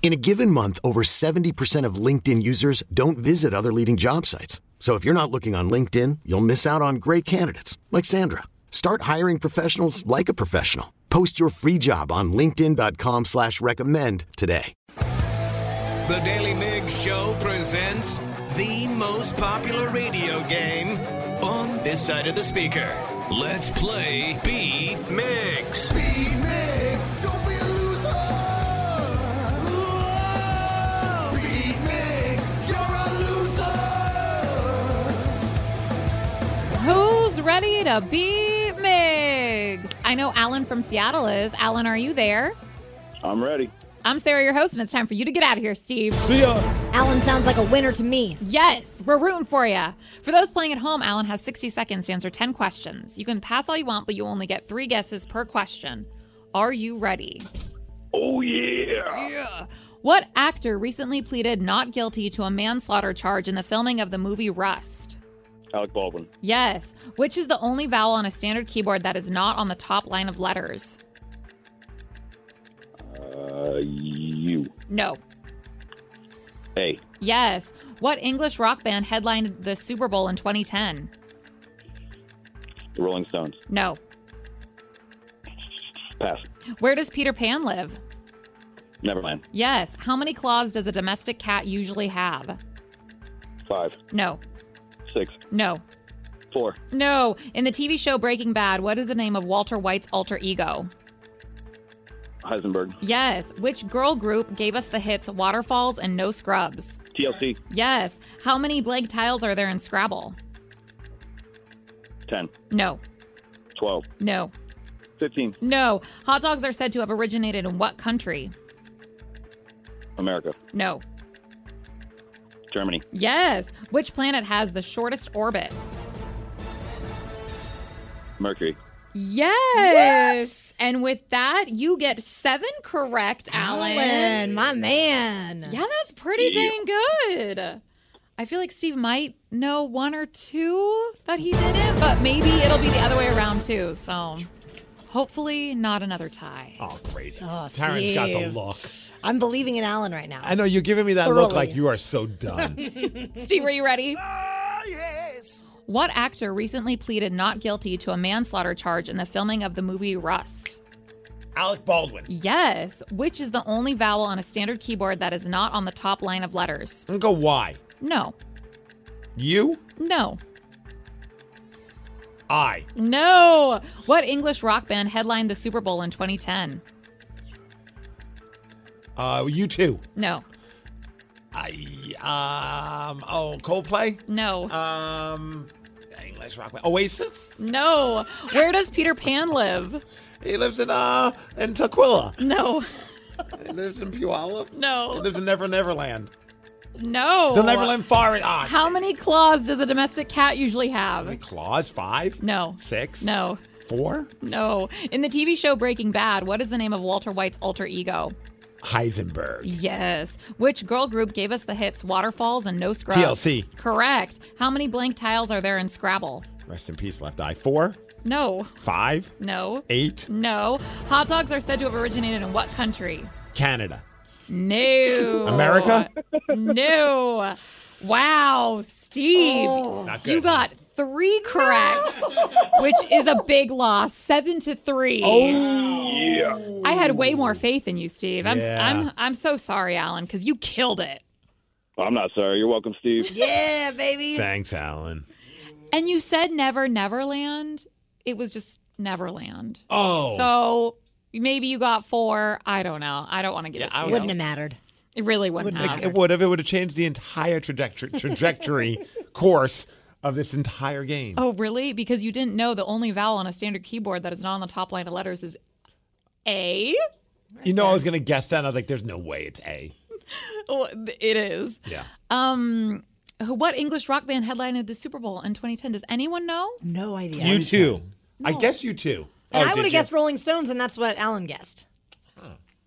In a given month, over 70% of LinkedIn users don't visit other leading job sites. So if you're not looking on LinkedIn, you'll miss out on great candidates like Sandra. Start hiring professionals like a professional. Post your free job on LinkedIn.com slash recommend today. The Daily Mig Show presents the most popular radio game on this side of the speaker. Let's play Beat Migs. Beat Migs, Who's ready to beat Migs? I know Alan from Seattle is. Alan, are you there? I'm ready. I'm Sarah, your host, and it's time for you to get out of here, Steve. See ya. Alan sounds like a winner to me. Yes, we're rooting for you. For those playing at home, Alan has 60 seconds to answer 10 questions. You can pass all you want, but you only get three guesses per question. Are you ready? Oh yeah. Yeah. What actor recently pleaded not guilty to a manslaughter charge in the filming of the movie Rust? Alec Baldwin. Yes. Which is the only vowel on a standard keyboard that is not on the top line of letters? Uh, you. No. A. Yes. What English rock band headlined the Super Bowl in 2010? The Rolling Stones. No. Pass. Where does Peter Pan live? Never mind. Yes. How many claws does a domestic cat usually have? Five. No. Six. No. Four. No. In the TV show Breaking Bad, what is the name of Walter White's alter ego? Heisenberg. Yes. Which girl group gave us the hits Waterfalls and No Scrubs? TLC. Yes. How many blank tiles are there in Scrabble? Ten. No. Twelve. No. Fifteen. No. Hot dogs are said to have originated in what country? America. No. Germany. Yes. Which planet has the shortest orbit? Mercury. Yes. And with that, you get seven correct, Alan. Alan, my man. Yeah, that's pretty Yeah. dang good. I feel like Steve might know one or two that he didn't, but maybe it'll be the other way around too. So hopefully not another tie. Oh, great. Oh, Taryn's got the Steve. look. I'm believing in Alan right now. I know you're giving me that look like you are so done. Steve, are you ready? Ah, yes. What actor recently pleaded not guilty to a manslaughter charge in the filming of the movie Rust? Alec Baldwin. Yes. Which is the only vowel on a standard keyboard that is not on the top line of letters? I'm go why. No. You? No. I. No. What English rock band headlined the Super Bowl in 2010? Uh, you too. No. I. Um. Oh, Coldplay. No. Um. English rock band. Oasis. No. Where does Peter Pan live? He lives in uh in Tukwila. No. He lives in Puyallup. He No. lives in Never Neverland. No. The Neverland Forest. Ah, How many claws does a domestic cat usually have? claws? Five. No. Six. No. Four. No. In the TV show Breaking Bad, what is the name of Walter White's alter ego? Heisenberg. Yes. Which girl group gave us the hits Waterfalls and No Scrubs? TLC. Correct. How many blank tiles are there in Scrabble? Rest in peace, Left Eye. Four, No. five, No. eight, No. Hot dogs are said to have originated in what country? Canada. No. America? No. Wow, Steve. Oh. Not good. You got three correct, which is a big loss. Seven to three. Oh, yeah. I had way more faith in you, Steve. I'm Yeah. I'm I'm so sorry, Alan, because you killed it. I'm not sorry. You're welcome, Steve. Yeah, baby. thanks, Alan. And you said never Neverland. It was just Neverland. Oh. So maybe you got four. I don't know. I don't want to give it to I you. Wouldn't have mattered. It really wouldn't, Like, have. it would have. It would have changed the entire trajectory, trajectory course of this entire game. Oh, really? Because you didn't know the only vowel on a standard keyboard that is not on the top line of letters is A? you know, I was gonna guess that. and I was like, "There's no way it's A." Well, it is. Yeah. Um, who- what English rock band headlined the Super Bowl in 2010? Does anyone know? No idea. You too. I guess you too. and Oh, I would have guessed Rolling Stones, and that's what Alan guessed.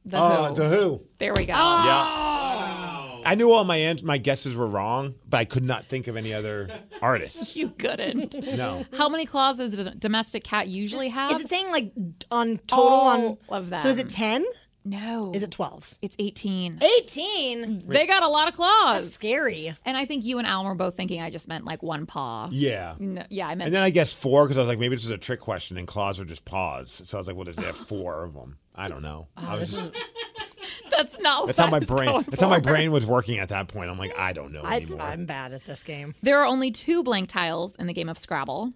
The Oh, Who. the Who. There we go. Yeah. I knew all my ans- my guesses were wrong, but I could not think of any other artists. You couldn't. No. How many claws does a domestic cat usually have? Is it saying like on total All on of them. So is it ten? no. Is it twelve? It's 18. Eighteen. They got a lot of claws. That's scary. And I think you and Alan were both thinking I just meant like one paw. Yeah. No, yeah, I meant And then I guess four because I was like, maybe this is a trick question, and claws are just paws. So I was like, well, does they have four of them? I don't know. I oh, was just, that's not what that's how my brain. going That's how my brain was working at that point. I'm like, I don't know I, anymore. I'm bad at this game. There are only two blank tiles in the game of Scrabble.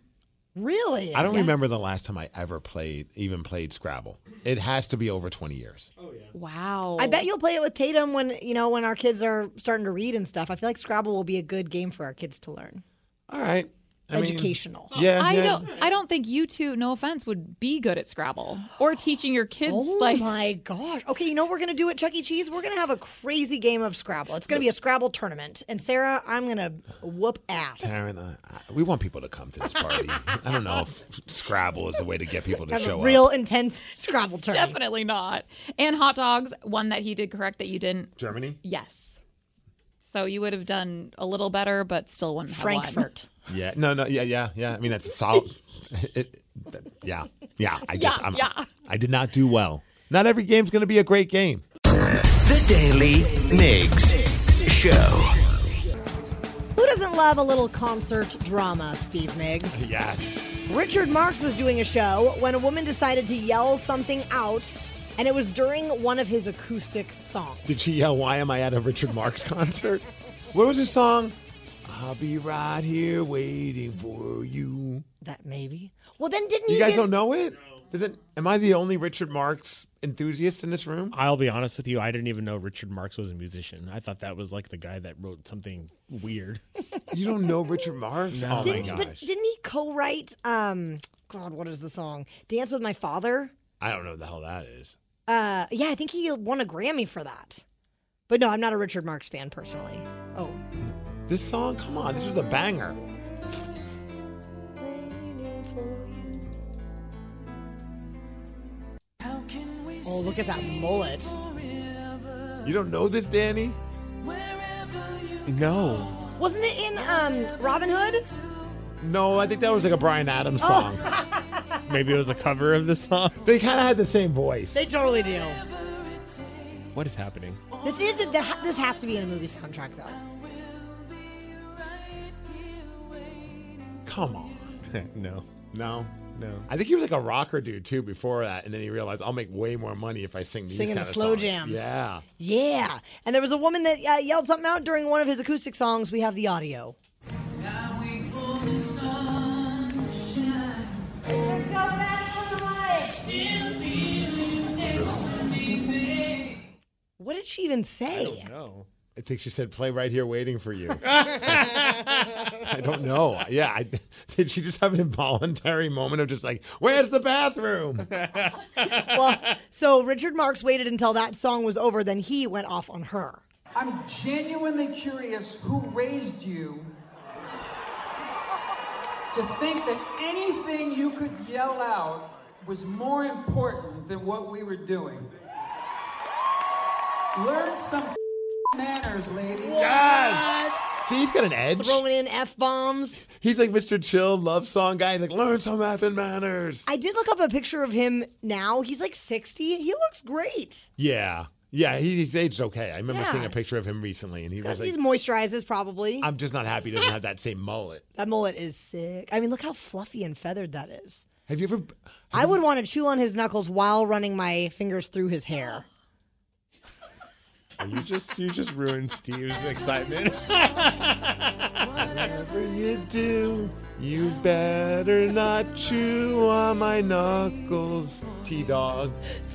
Really? I don't Yes. remember the last time I ever played, even played Scrabble. It has to be over 20 years. Oh yeah. Wow. I bet you'll play it with Tatum when you know when our kids are starting to read and stuff. I feel like Scrabble will be a good game for our kids to learn. All right. I mean, Educational. yeah. I yeah. don't. I don't think you two, no offense, would be good at Scrabble or teaching your kids Oh like. my gosh. Okay, you know what we're gonna do at Chuck E. Cheese? We're gonna have a crazy game of Scrabble. It's gonna be a Scrabble tournament. And Sarah, I'm gonna whoop ass. Taryn, uh, we want people to come to this party. I don't know if Scrabble is the way to get people to Have a show real up. Real intense Scrabble tournament. Definitely not. And hot dogs, one that he did correct that you didn't. Germany? Yes. So you would have done a little better, but still wouldn't have won. Frankfurt. Yeah. No, no. Yeah, yeah, yeah. I mean, that's a solid. It, yeah. Yeah. I just, Yeah, I'm, yeah. I did not do well. Not every game's going to be a great game. The Daily Migs Show. Who doesn't love a little concert drama, Steve Migs? Yes. Richard Marx was doing a show when a woman decided to yell something out, and it was during one of his acoustic songs. Did she yell, Why am I at a Richard Marx concert? What was the song? I'll be right here waiting for you. That maybe. Well, then didn't You he guys get- don't know it? Does it? Am I the only Richard Marx enthusiast in this room? I'll be honest with you. I didn't even know Richard Marx was a musician. I thought that was like the guy that wrote something weird. You don't know Richard Marx? Oh Didn't, my but gosh. didn't he co-write? Um, God, what is the song? "Dance with My Father." I don't know what the hell that is. Uh, yeah, I think he won a Grammy for that. But no, I'm not a Richard Marx fan personally. Oh, This song? Come on, this was a banger. oh, look at that mullet. You don't know this, Danny? no. Wasn't it in um, Robin Hood? No, I think that was like a Bryan Adams song. Maybe it was a cover of this song. They kind of had the same voice. They totally do. What is happening? This is a, this has to be in a movie soundtrack though. Come on. no. No. No. I think he was like a rocker dude too before that, and then he realized I'll make way more money if I sing these Singing kind the of slow songs. jams. Yeah. Yeah, and there was a woman that uh, yelled something out during one of his acoustic songs. We have the audio. What did she even say? No. I think she said, "Play right here, waiting for you." I don't know. Yeah, I, did she just have an involuntary moment of just like, "Where's the bathroom?" well, so Richard Marx waited until that song was over, then he went off on her. I'm genuinely curious who raised you to think that anything you could yell out was more important than what we were doing. Learn some manners, ladies. God. See, he's got an edge. Throwing in f bombs. He's like Mr. Chill love song guy. He's like, learn some effing manners. I did look up a picture of him now. He's like 60. He looks great. Yeah. Yeah, he- he's aged okay. I remember Yeah. seeing a picture of him recently, and he was like, He's moisturizes probably. I'm just not happy he doesn't have that same mullet. that mullet is sick. I mean, look how fluffy and feathered that is. Have you ever? I would want to chew on his knuckles while running my fingers through his hair. You just you just ruined Steve's excitement. Whatever you do, you better not chew on my knuckles, T Dog.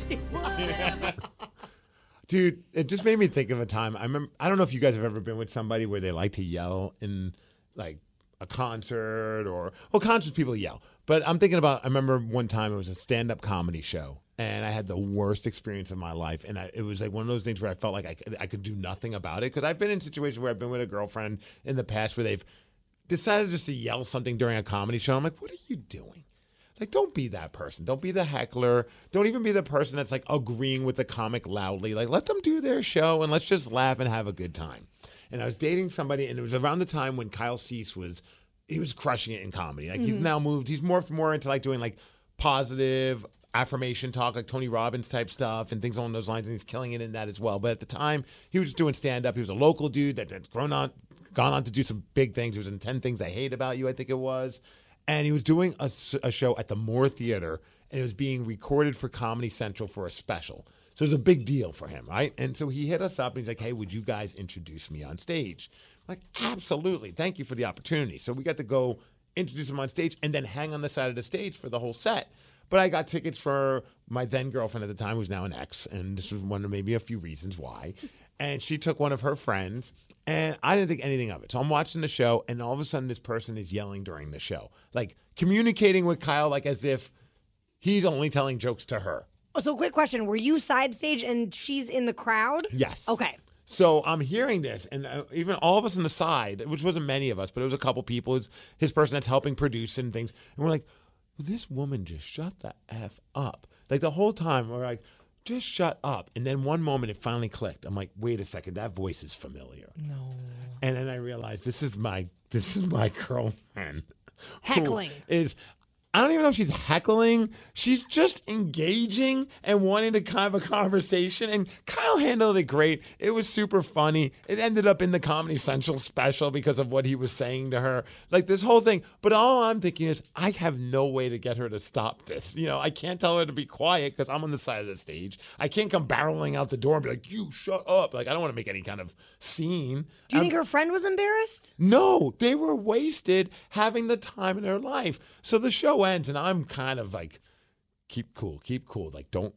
Dude, it just made me think of a time. I remember. I don't know if you guys have ever been with somebody where they like to yell in like a concert or well, concerts people yell. But I'm thinking about. I remember one time it was a stand-up comedy show, and I had the worst experience of my life. And I, it was like one of those things where I felt like I I could do nothing about it because I've been in situations where I've been with a girlfriend in the past where they've decided just to yell something during a comedy show. I'm like, what are you doing? Like, don't be that person. Don't be the heckler. Don't even be the person that's like agreeing with the comic loudly. Like, let them do their show and let's just laugh and have a good time. And I was dating somebody, and it was around the time when Kyle Cease was he was crushing it in comedy. Like he's Mhm. now moved. He's morphed more into like doing like positive affirmation talk, like Tony Robbins type stuff and things along those lines. And he's killing it in that as well. But at the time, he was just doing stand up. He was a local dude that, that's grown on, gone on to do some big things. He was in Ten Things I Hate About You, I think it was. And he was doing a, s- a show at the Moore Theater, and it was being recorded for Comedy Central for a special. So it was a big deal for him, right? And so he hit us up and he's like, hey, would you guys introduce me on stage? Like, absolutely. Thank you for the opportunity. So we got to go introduce him on stage and then hang on the side of the stage for the whole set. But I got tickets for my then girlfriend at the time, who's now an ex, and this is one of maybe a few reasons why. And she took one of her friends, and I didn't think anything of it. So I'm watching the show, and all of a sudden, this person is yelling during the show, like communicating with Kyle, like as if he's only telling jokes to her. Oh, So, quick question: Were you side stage and she's in the crowd? Yes. Okay. So I'm hearing this, and uh, even all of us on the side, which wasn't many of us, but it was a couple people. It's his person that's helping produce and things, and we're like, "This woman just shut the f up!" Like the whole time, we're like, "Just shut up!" And then one moment, it finally clicked. I'm like, "Wait a second, that voice is familiar." No. And then I realized this is my this is my girlfriend. Heckling. is I don't even know if she's heckling. She's just engaging and wanting to kind of have a conversation. And Kyle handled it great. It was super funny. It ended up in the Comedy Central special because of what he was saying to her. Like this whole thing. But all I'm thinking is, I have no way to get her to stop this. You know, I can't tell her to be quiet because I'm on the side of the stage. I can't come barreling out the door and be like, you shut up. Like, I don't want to make any kind of scene. Do you I'm- think her friend was embarrassed? no, they were wasted having the time in their life. So the show ends, and I'm kind of like, keep cool, keep cool. Like, don't,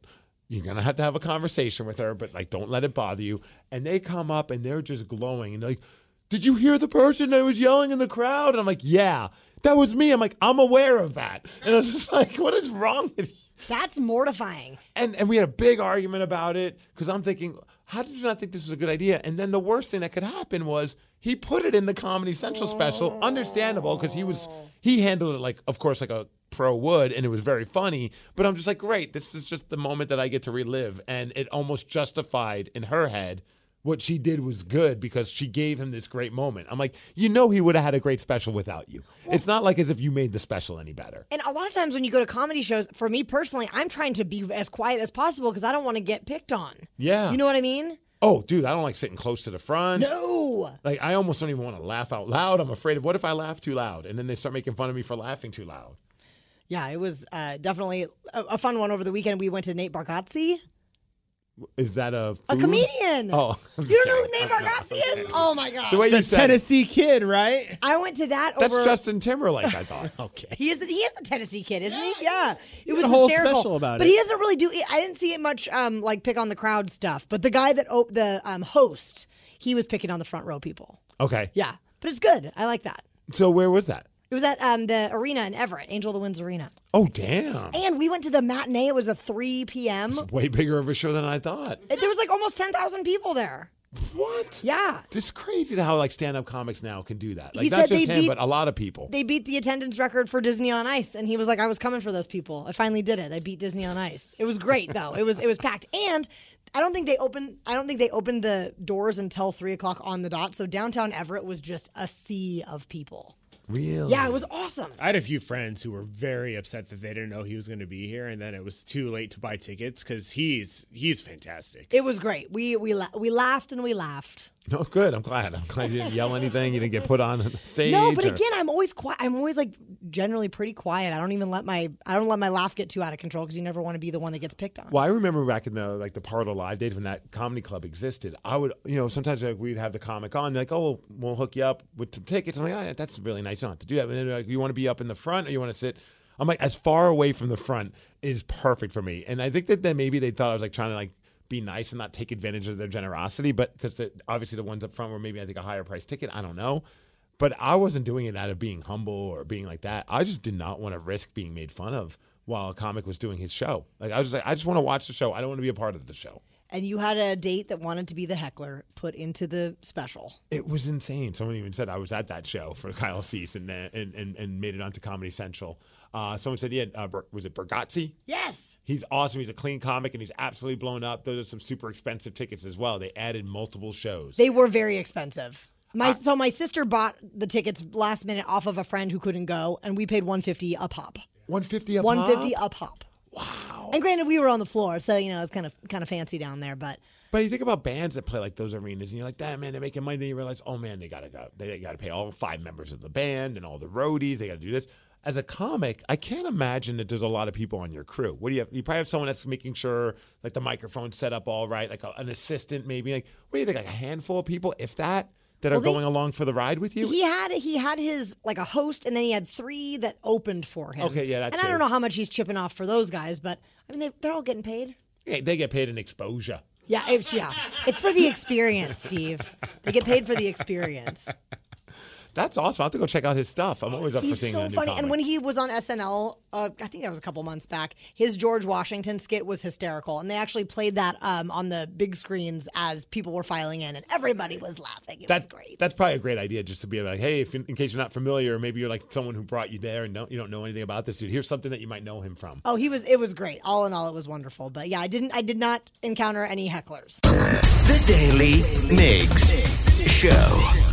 you're going to have to have a conversation with her, but like, don't let it bother you. And they come up and they're just glowing and like, did you hear the person that was yelling in the crowd? And I'm like, yeah, that was me. I'm like, I'm aware of that. And I was just like, what is wrong with you? That's mortifying. And and we had a big argument about it because I'm thinking, how did you not think this was a good idea? And then the worst thing that could happen was he put it in the Comedy Central special. Oh. Understandable because he was he handled it like, of course, like a pro would, and it was very funny. But I'm just like, great, this is just the moment that I get to relive, and it almost justified in her head. What she did was good because she gave him this great moment. I'm like, you know, he would have had a great special without you. it's not like as if you made the special any better. And a lot of times when you go to comedy shows, for me personally, I'm trying to be as quiet as possible because I don't want to get picked on. Yeah. You know what I mean? Oh, dude, I don't like sitting close to the front. No. Like I almost don't even want to laugh out loud. I'm afraid of what if I laugh too loud, and then they start making fun of me for laughing too loud. Yeah, it was uh, definitely a, a fun one over the weekend. We went to Nate Bargatze, Is that a a comedian. Oh, I'm you don't know who kidding. Nate Bargatze is? Oh my god! The way you The said. Tennessee kid, right? I went to that That's over. Justin Timberlake. I thought. Okay. He is the he is the Tennessee kid, isn't he? Yeah, it was a whole hysterical. special about but it. he doesn't really do. I didn't see it much. Um, like pick on the crowd stuff. But the guy that op- the um host, he was picking on the front row people. Okay. Yeah, but it's good. I like that. So where was that? It was at um the arena in Everett, Angel of the Winds Arena, Oh, damn. and we went to the matinee. It was a three p.m. Way bigger of a show than I thought. There was like almost ten thousand people there. What? Yeah. It's crazy how like stand-up comics now can do that. Like He not said just they him, beat- but a lot of people. They beat the attendance record for Disney on Ice, and he was like, "I was coming for those people. I finally did it. I beat Disney on Ice. It was great, though. It was it was packed, and I don't think they opened. I don't think they opened the doors until three o'clock on the dot. So downtown Everett was just a sea of people. Really? Yeah, it was awesome. I had a few friends who were very upset that they didn't know he was going to be here, and then it was too late to buy tickets because he's he's fantastic. It was great. We we la- we laughed and we laughed. No, good. I'm glad. I'm glad you didn't yell anything. You didn't get put on the stage. No, but or- again, I'm always quiet. I'm always like generally pretty quiet. I don't even let my I don't let my laugh get too out of control because you never want to be the one that gets picked on. Well, I remember back in the like the Parlor Live days when that comedy club existed. I would, you know, sometimes like, we'd have the comic on. They're like, "Oh, we'll, we'll hook you up with some tickets." I'm like, oh, "That's really nice. You don't have to do that." And then they're like, "You want to be up in the front or you want to sit?" I'm like, as far away from the front is perfect for me. And I think that then maybe they thought I was like trying to like be nice and not take advantage of their generosity, but because obviously the ones up front were maybe I think a higher price ticket. I don't know. But I wasn't doing it out of being humble or being like that. I just did not want to risk being made fun of while a comic was doing his show. Like I was just like, I just want to watch the show. I don't want to be a part of the show. And you had a date that wanted to be the heckler put into the special. It was insane. Someone even said I was at that show for Kyle Cease and and, and, and made it onto Comedy Central. Uh, someone said, yeah, uh, was it Bargatze? Yes. He's awesome. He's a clean comic and he's absolutely blown up. Those are some super expensive tickets as well. They added multiple shows. They were very expensive. My so my sister bought the tickets last minute off of a friend who couldn't go, and we paid one fifty a pop. 150 a One fifty pop? a pop. Wow. And granted, we were on the floor, so you know it's kind of kind of fancy down there. But But you think about bands that play like those arenas, and you're like, "Damn, man, they're making money." Then you realize, "Oh man, they gotta go. They gotta pay all five members of the band and all the roadies. They gotta do this." As a comic, I can't imagine that there's a lot of people on your crew. What do you have? You probably have someone that's making sure like the microphone's set up all right, like a, an assistant maybe. Like, what do you think? Like a handful of people, if that, that are Well, they- going along for the ride with you. he had he had his like a host, and then he had three that opened for him. Okay, yeah, And I don't know how much he's chipping off for those guys, but I mean they, they're all getting paid. Yeah, they get paid in exposure. Yeah, it's yeah, it's for the experience, Steve. They get paid for the experience. That's awesome. I have to go check out his stuff. I'm always up He's for seeing so a new funny. comic. And when he was on SNL, uh, I think that was a couple months back, his George Washington skit was hysterical. And they actually played that um, on the big screens as people were filing in, and everybody was laughing. It that's was great. That's probably a great idea, just to be like, hey, if in, in case you're not familiar, maybe you're like someone who brought you there and don't you don't know anything about this dude. Here's something that you might know him from. Oh, he was. It was great. All in all, it was wonderful. But yeah, I didn't. I did not encounter any hecklers. The Daily Migs Show.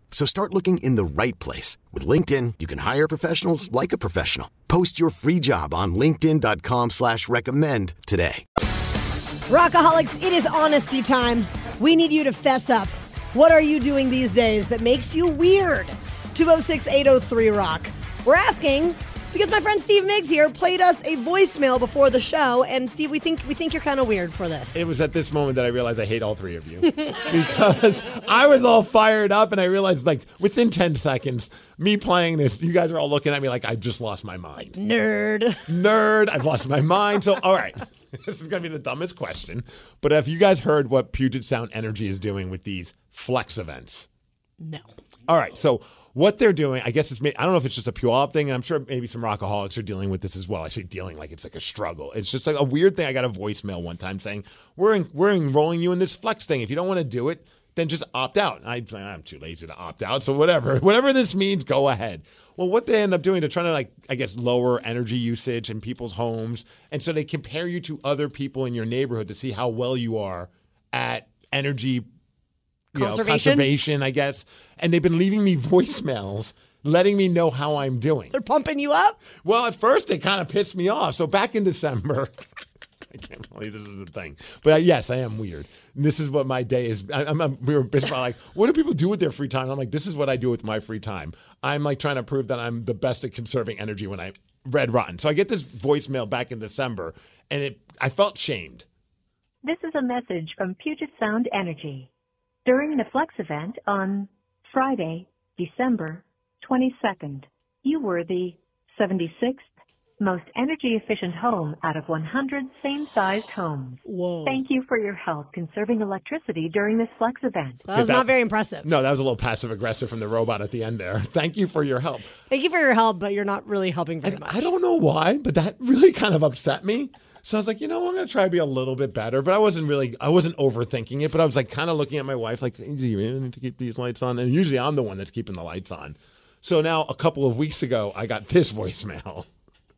So start looking in the right place. With LinkedIn, you can hire professionals like a professional. Post your free job on linkedin.com slash recommend today. Rockaholics, it is honesty time. We need you to fess up. What are you doing these days that makes you weird? 206 803 Rock. We're asking because my friend Steve Migs here played us a voicemail before the show, and Steve, we think we think you're kind of weird for this. It was at this moment that I realized I hate all three of you because I was all fired up and I realized like within 10 seconds, me playing this, you guys are all looking at me like I just lost my mind. Nerd. Nerd. I've lost my mind. So, all right. This is going to be the dumbest question. But have you guys heard what Puget Sound Energy is doing with these flex events? No. All right. So, what they're doing, I guess it's. I don't know if it's just a Puyallup thing, and I'm sure maybe some rockaholics are dealing with this as well. I say dealing like it's like a struggle. It's just like a weird thing. I got a voicemail one time saying we're in, we're enrolling you in this flex thing. If you don't want to do it, then just opt out. I, I'm too lazy to opt out, so whatever, whatever this means, go ahead. Well, what they end up doing, they're trying to like, I guess, lower energy usage in people's homes, and so they compare you to other people in your neighborhood to see how well you are at energy you know, Conservation? conservation, I guess. And they've been leaving me voicemails letting me know how I'm doing. They're pumping you up? Well, at first it kind of pissed me off. So back in December, I can't believe this is the thing. But uh, yes, I am weird. This is what my day is. I, I'm, I'm, we were bitching about like, what do people do with their free time? I'm like, this is what I do with my free time. I'm like trying to prove that I'm the best at conserving energy when I read rotten. So I get this voicemail back in December, and it I felt shamed. This is a message from Puget Sound Energy. During the Flex event on Friday, December 22nd, you were the 76th most energy efficient home out of 100 same sized homes. Whoa. Thank you for your help conserving electricity during this Flex event. That was not very impressive. No, that was a little passive aggressive from the robot at the end there. Thank you for your help. Thank you for your help, but you're not really helping very much. I don't know why, but that really kind of upset me. So I was like, you know, I'm going to try to be a little bit better, but I wasn't really, I wasn't overthinking it, but I was like kind of looking at my wife like, easy, man, I need to keep these lights on. And usually I'm the one that's keeping the lights on. So now a couple of weeks ago, I got this voicemail.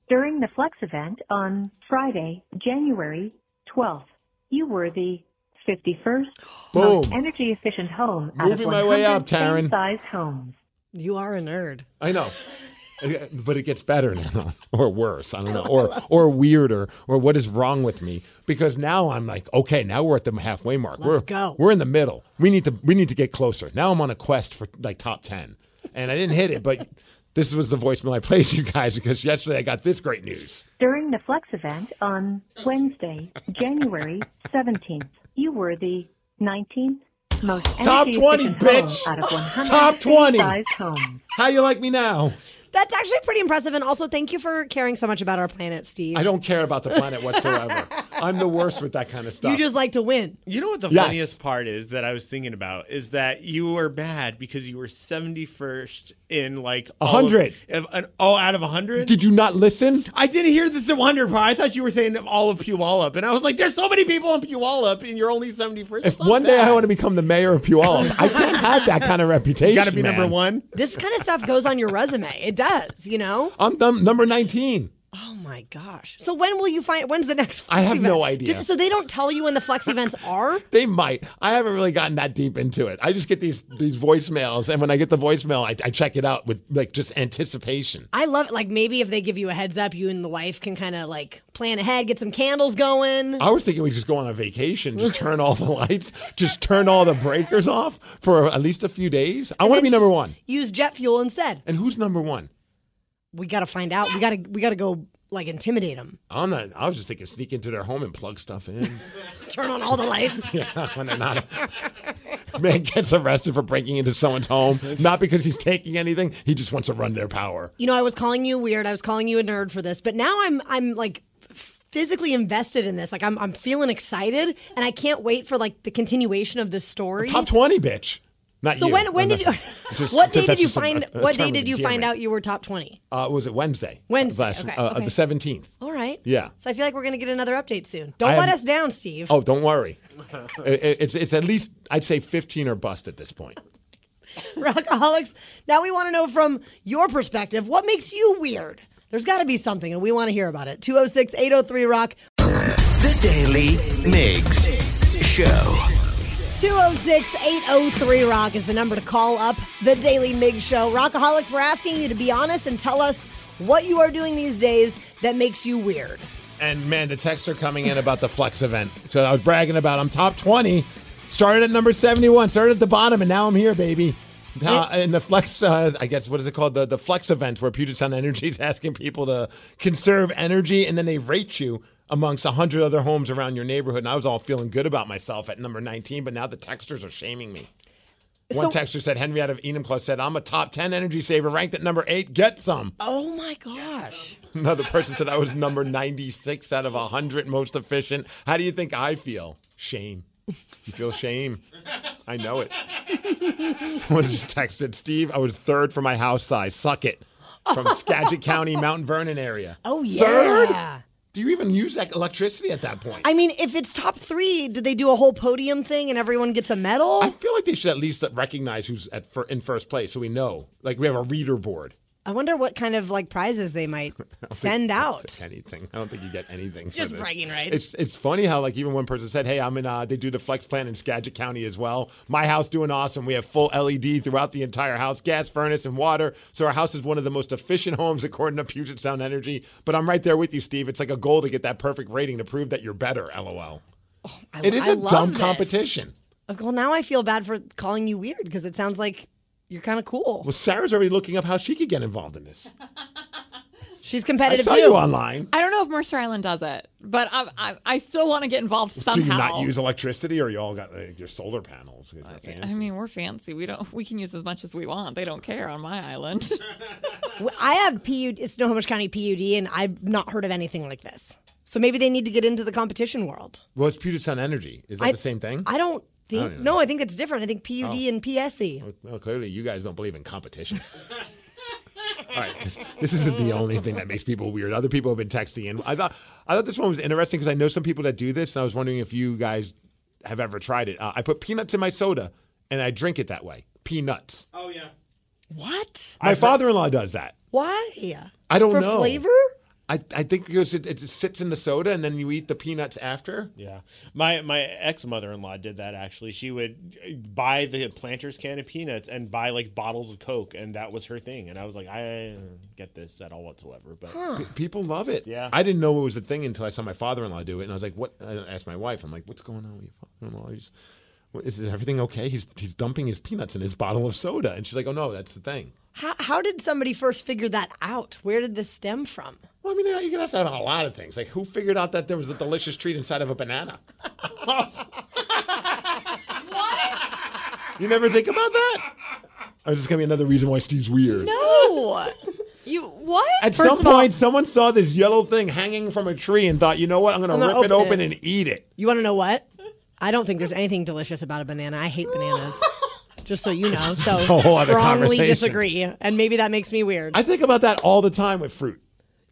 During the Flex event on Friday, January 12th, you were the 51st most energy efficient home out Moving of my way 100 up, Taryn. same-sized homes. You are a nerd. I know. But it gets better now, or worse. I don't know, or or weirder, or what is wrong with me? Because now I'm like, okay, now we're at the halfway mark. Let's we're, go. We're in the middle. We need to we need to get closer. Now I'm on a quest for like top ten, and I didn't hit it, but this was the voicemail I played you guys because yesterday I got this great news. During the Flex event on Wednesday, January 17th, you were the 19th most Top 20, efficient home bitch. out of 100 Top 20. homes. How you like me now? That's actually pretty impressive. And also, thank you for caring so much about our planet, Steve. I don't care about the planet whatsoever. I'm the worst with that kind of stuff. You just like to win. You know what the Yes. funniest part is that I was thinking about is that you were bad because you were 71st in like A of- hundred. of- an- Oh, out of 100? Did you not listen? I didn't hear the 100 part. I thought you were saying all of Puyallup. And I was like, there's so many people in Puyallup and you're only 71st. If one day I want to become the mayor of Puyallup, I can't have that kind of reputation. You got to be number one. This kind of stuff goes on your resume. It does, you know? I'm num- number 19. Oh my gosh. So when will you find when's the next I have event? no idea. Do- so they don't tell you when the flex events are? They might. I haven't really gotten that deep into it. I just get these these voicemails, and when I get the voicemail, I, I check it out with like just anticipation. I love it. Like maybe if they give you a heads up, you and the wife can kind of like plan ahead, get some candles going. I was thinking we just go on a vacation, just turn all the lights, just turn all the breakers off for at least a few days. I want to be number one. Use jet fuel instead. And who's number one? We got to find out. We got to we got to go like intimidate them. I'm not. I was just thinking sneak into their home and plug stuff in. Turn on all the lights. yeah, when they're not. Man gets arrested for breaking into someone's home, not because he's taking anything. He just wants to run their power. You know, I was calling you weird. I was calling you a nerd for this, but now I'm I'm like physically invested in this. Like I'm I'm feeling excited, and I can't wait for like the continuation of this story. Top twenty, bitch. Not so you. when when No, did no. you Just- what day did you just a- find a what day did you find out you were top twenty? Uh, was it Wednesday? Wednesday, Last- okay, uh, okay. The seventeenth. All right. Yeah. So I feel like we're gonna get another update soon. Don't I let am- us down, Steve. Oh, don't worry. It- it- it's it's at least I'd say fifteen or bust at this point. Rockaholics. Now we want to know from your perspective what makes you weird. There's got to be something, and we want to hear about it. 206 803 Rock. The Daily Migs Show. 206 803 Rock is the number to call up the Daily Mig Show. Rockaholics, we're asking you to be honest and tell us what you are doing these days that makes you weird. And man, the texts are coming in about the flex event. So I was bragging about I'm top twenty. Started at number seventy one. Started at the bottom, and now I'm here, baby. Now, in the flex, uh, I guess what is it called? The the flex event where Puget Sound Energy is asking people to conserve energy, and then they rate you amongst a hundred other homes around your neighborhood. And I was all feeling good about myself at number nineteen, but now the texters are shaming me. One So- texter said, Henry out of Enumclaw said, I'm a top 10 energy saver, ranked at number eight. Get some. Oh my gosh. Another person said I was number 96 out of 100 most efficient. How do you think I feel? Shame. You feel shame. I know it. Someone just texted Steve. I was third for my house size. Suck it. From Skagit County, Mount Vernon area. Oh Third? Do you even use that electricity at that point? I mean, if it's top three, did they do a whole podium thing and everyone gets a medal? I feel like they should at least recognize who's at fir- in first place, so we know. Like we have a reader board. I wonder what kind of like prizes they might send out. Anything? I don't think you get anything. for Just this. bragging rights. It's it's funny how like even one person said, "Hey, I'm in." Uh, they do the flex plan in Skagit County as well. My house doing awesome. We have full LED throughout the entire house, gas furnace and water. So our house is one of the most efficient homes according to Puget Sound Energy. But I'm right there with you, Steve. It's like a goal to get that perfect rating to prove that you're better. LOL. I- it is I a love dumb this. competition. Well, now I feel bad for calling you weird because it sounds like you're kind of cool. Well, Sarah's already looking up how she could get involved in this. She's I competitive saw too. you online. I don't know if Mercer Island does it, but I, I, I still want to get involved somehow. Do you not use electricity, or you all got like, your solar panels? You're fancy. I mean, we're fancy. We don't. We can use as much as we want. They don't care on my island. Well, I have PUD, it's Snohomish County PUD, and I've not heard of anything like this. So maybe they need to get into the competition world. Well, it's Puget Sound Energy. Is that I- the same thing? I don't think. I don't no, I think it's different. I think PUD Oh. and PSE. Well, clearly, you guys don't believe in competition. All right, this, this isn't the only thing that makes people weird. Other people have been texting in. I thought I thought this one was interesting because I know some people that do this, and I was wondering if you guys have ever tried it. Uh, I put peanuts in my soda, and I drink it that way. Peanuts. Oh yeah. What? My father-in-law does that. Why? I don't For know For flavor? I, I think because it, it sits in the soda, and then you eat the peanuts after. Yeah, my my ex mother in law did that actually. She would buy the Planters can of peanuts and buy like bottles of Coke, and that was her thing. And I was like, I don't get this at all whatsoever. But P- people love it. Yeah. I didn't know it was a thing until I saw my father-in-law do it, and I was like, "What?" I asked my wife. I'm like, "What's going on with your father-in-law? He's, what, is everything okay? He's he's dumping his peanuts in his bottle of soda." And she's like, "Oh no, that's the thing." How, how did somebody first figure that out? Where did this stem from? Well, I mean, you can ask that about a lot of things. Like, who figured out that there was a delicious treat inside of a banana? What? You never think about that? Oh, is this gonna be another reason why Steve's weird? no, you what? At First some of all- point, someone saw this yellow thing hanging from a tree and thought, you know what? I'm gonna I'm gonna rip it open open it." and eat it. You want to know what? I don't think there's anything delicious about a banana. I hate bananas. Just so you know. So a whole other strongly disagree. And maybe that makes me weird. I think about that all the time with fruit.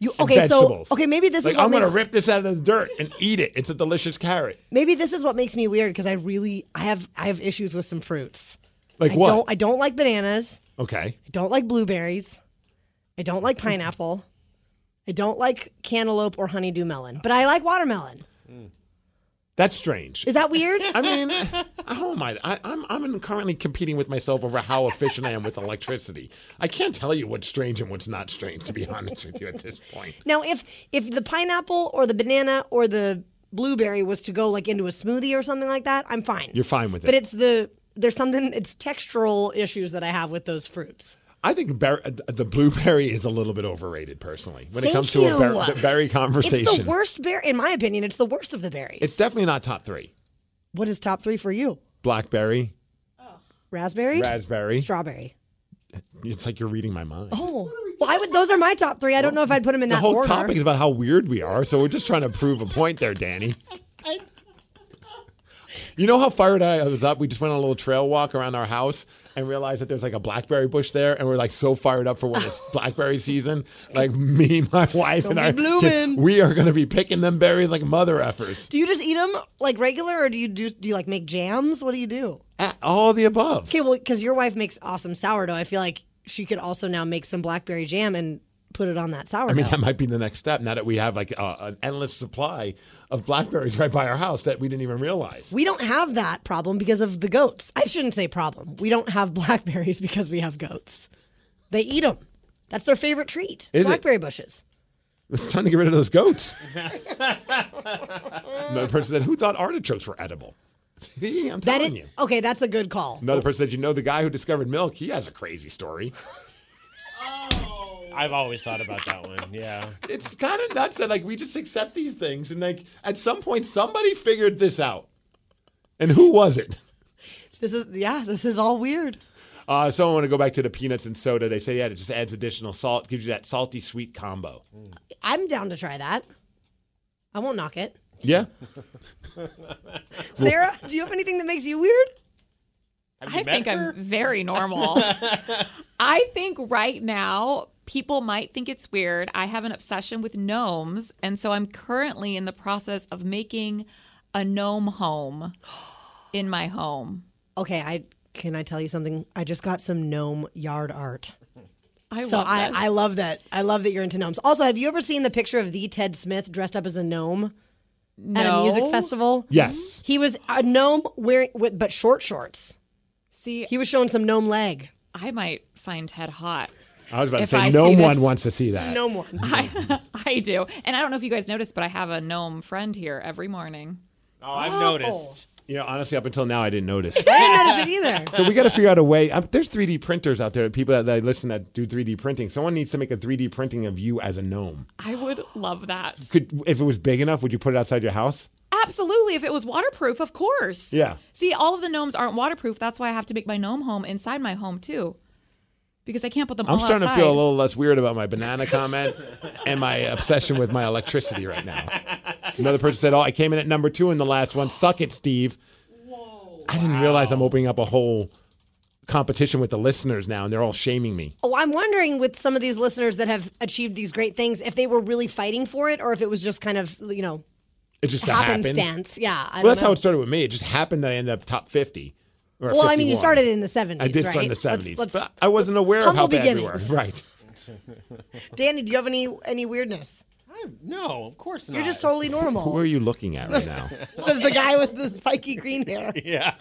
You okay? So okay, maybe this like is I'm gonna rip this out of the dirt and eat it. It's a delicious carrot. maybe this is what makes me weird because I really I have I have issues with some fruits. Like I what? don't I don't like bananas. okay. I don't like blueberries. I don't like pineapple. I don't like cantaloupe or honeydew melon, but I like watermelon. That's strange. Is that weird? I mean, how am I? I I'm I'm currently competing with myself over how efficient I am with electricity. I can't tell you what's strange and what's not strange, to be honest with you at this point. Now, if if the pineapple or the banana or the blueberry was to go like into a smoothie or something like that, I'm fine. You're fine with it. But it's the there's something it's textural issues that I have with those fruits. I think ber- uh, the blueberry is a little bit overrated, personally, when it Thank comes to a ber- berry conversation. It's the worst berry, in my opinion. It's the worst of the berries. It's definitely not top three. what is top three for you? Blackberry, Raspberry, raspberry. strawberry. It's like you're reading my mind. Oh, well, I would. Those are my top three. I don't know if I'd put them in the that whole order. topic is about how weird we are, so we're just trying to prove a point there, Danny. You know how fired I was up? We just went on a little trail walk around our house and realized that there's like a blackberry bush there, and we're like so fired up for when it's blackberry season. Like me, my wife, Don't and our blooming. we are going to be picking them berries like mother effers. Do you just eat them like regular, or do you do do you like make jams? What do you do? Ah, All the above. Okay, well, because your wife makes awesome sourdough, I feel like she could also now make some blackberry jam and put it on that sourdough. I mean, that might be the next step now that we have like a, an endless supply of blackberries right by our house that we didn't even realize. we don't have that problem because of the goats. I shouldn't say problem. We don't have blackberries because we have goats. They eat them. That's their favorite treat. Is it? blackberry bushes. It's time to get rid of those goats. Another person said, "Who thought artichokes were edible?" I'm That telling is you. okay. That's a good call. Another person said, "You know, the guy who discovered milk, he has a crazy story." I've always thought about that one. Yeah. It's kind of nuts that like we just accept these things, and like at some point somebody figured this out, and who was it? This is yeah. This is all weird. Uh, someone want to go back to the peanuts and soda. They say, yeah, it just adds additional salt, gives you that salty sweet combo. I'm down to try that. I won't knock it. Yeah. Sarah, do you have anything that makes you weird? I think I'm very normal. I think right now people might think it's weird. I have an obsession with gnomes, and so I'm currently in the process of making a gnome home in my home. Okay, I can I tell you something? I just got some gnome yard art. I so love I. I love that. I love that you're into gnomes. Also, have you ever seen the picture of the Ted Smith dressed up as a gnome at a music festival? Yes. Mm-hmm. He was a gnome wearing with but short shorts. See, He was showing some gnome leg. I might find Ted hot. I was about to say I no one this- wants to see that. No one. I, I do. And I don't know if you guys noticed, but I have a gnome friend here every morning. Oh, I've noticed. You know, honestly, up until now, I didn't notice. I didn't notice it either. so we got to figure out a way. Um, there's 3D printers out there. People that, that listen that do 3D printing. Someone needs to make a 3D printing of you as a gnome. I would love that. Could if it was big enough, would you put it outside your house? Absolutely. If it was waterproof, of course. Yeah. See, all of the gnomes aren't waterproof. That's why I have to make my gnome home inside my home, too. Because I can't put them I'm all starting outside. to feel a little less weird about my banana comment and my obsession with my electricity right now. Another person said, "Oh, I came in at number two in the last one. Suck it, Steve." Whoa! I didn't realize I'm opening up a whole competition with the listeners now, and they're all shaming me. Oh, I'm wondering with some of these listeners that have achieved these great things, if they were really fighting for it, or if it was just kind of you know It just happened. happenstance. Yeah, I well, don't that's know. how it started with me. It just happened that I ended up top 50. Or well, I mean, you started in the 70s. I did right? start in the Let's- 70s, let's- but I wasn't aware of how Humble bad we were. beginnings. Right. Danny, do you have any any weirdness? No, of course not. You're just totally normal. Who are you looking at right now? Says the guy with the spiky green hair. yeah.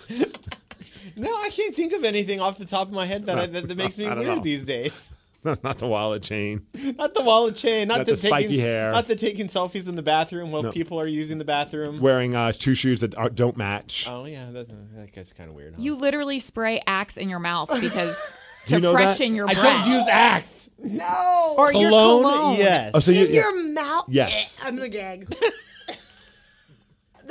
No, I can't think of anything off the top of my head that, I, that, that makes me weird know. these days. Not the wallet chain. Not the wallet chain, not, Not the, the spiky taking, hair. not the taking selfies in the bathroom while No. people are using the bathroom. Wearing uh, two shoes that are, don't match. Oh yeah, that's, that gets kind of weird. Huh? You literally spray Axe in your mouth because Do you to know that? freshen your I breath. don't use Axe. No. or your Cologne, cologne. yes. Oh, so you, in yeah. your mouth. Yes. Eh, I'm gonna gag.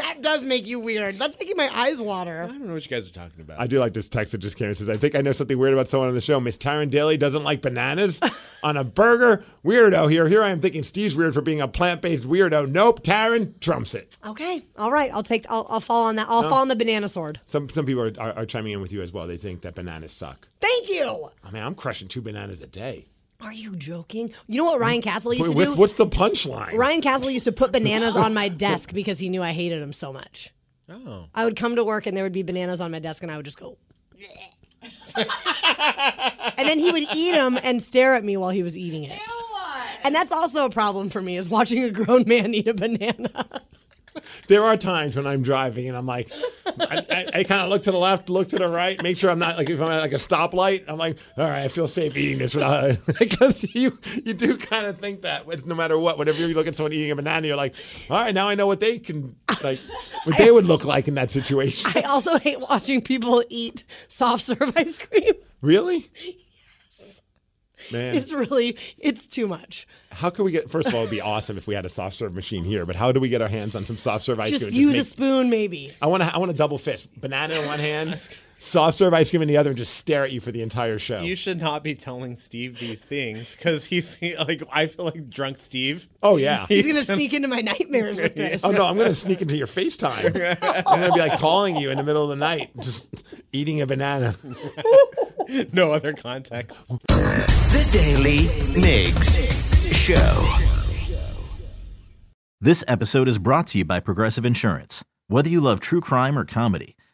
that does make you weird. That's making my eyes water. I don't know what you guys are talking about. I do like this text that just came. It says, I think I know something weird about someone on the show. Miss Tyron Daly doesn't like bananas on a burger. Weirdo here. Here I am thinking Steve's weird for being a plant based weirdo. Nope. Tyron trumps it. Okay. All right. I'll take. I'll, I'll fall on that. I'll fall on the banana sword. Some some people are, are, are chiming in with you as well. They think that bananas suck. Thank you. I mean, I'm crushing two bananas a day. Are you joking? You know what Ryan Castle used Wait, to what's, do? what's the punchline? Ryan Castle used to put bananas on my desk because he knew I hated them so much. Oh. I would come to work and there would be bananas on my desk, and I would just go. and then he would eat them and stare at me while he was eating it. And that's also a problem for me is watching a grown man eat a banana. There are times when I'm driving and I'm like, I, I, I kind of look to the left, look to the right, make sure I'm not like if I'm at like a stoplight. I'm like, all right, I feel safe eating this without because you you do kind of think that with- no matter what, whenever you look at someone eating a banana, you're like, all right, now I know what they can like, what they would look like in that situation. I also hate watching people eat soft serve ice cream. Really? Man, It's really, it's too much. how can we get? First of all, it'd be awesome if we had a soft serve machine here. But how do we get our hands on some soft serve ice Just cream? use a spoon, maybe. I want to. I want a double fist. Banana in one hand, soft serve ice cream in the other, and just stare at you for the entire show. You should not be telling Steve these things because he's he- like I feel like drunk Steve. oh yeah. He's going to sneak into my nightmares with this. Oh no, I'm gonna sneak into your FaceTime. I'm gonna be like calling you in the middle of the night, just eating a banana. no other context. The Daily Migs Show. This episode is brought to you by Progressive Insurance. Whether you love true crime or comedy,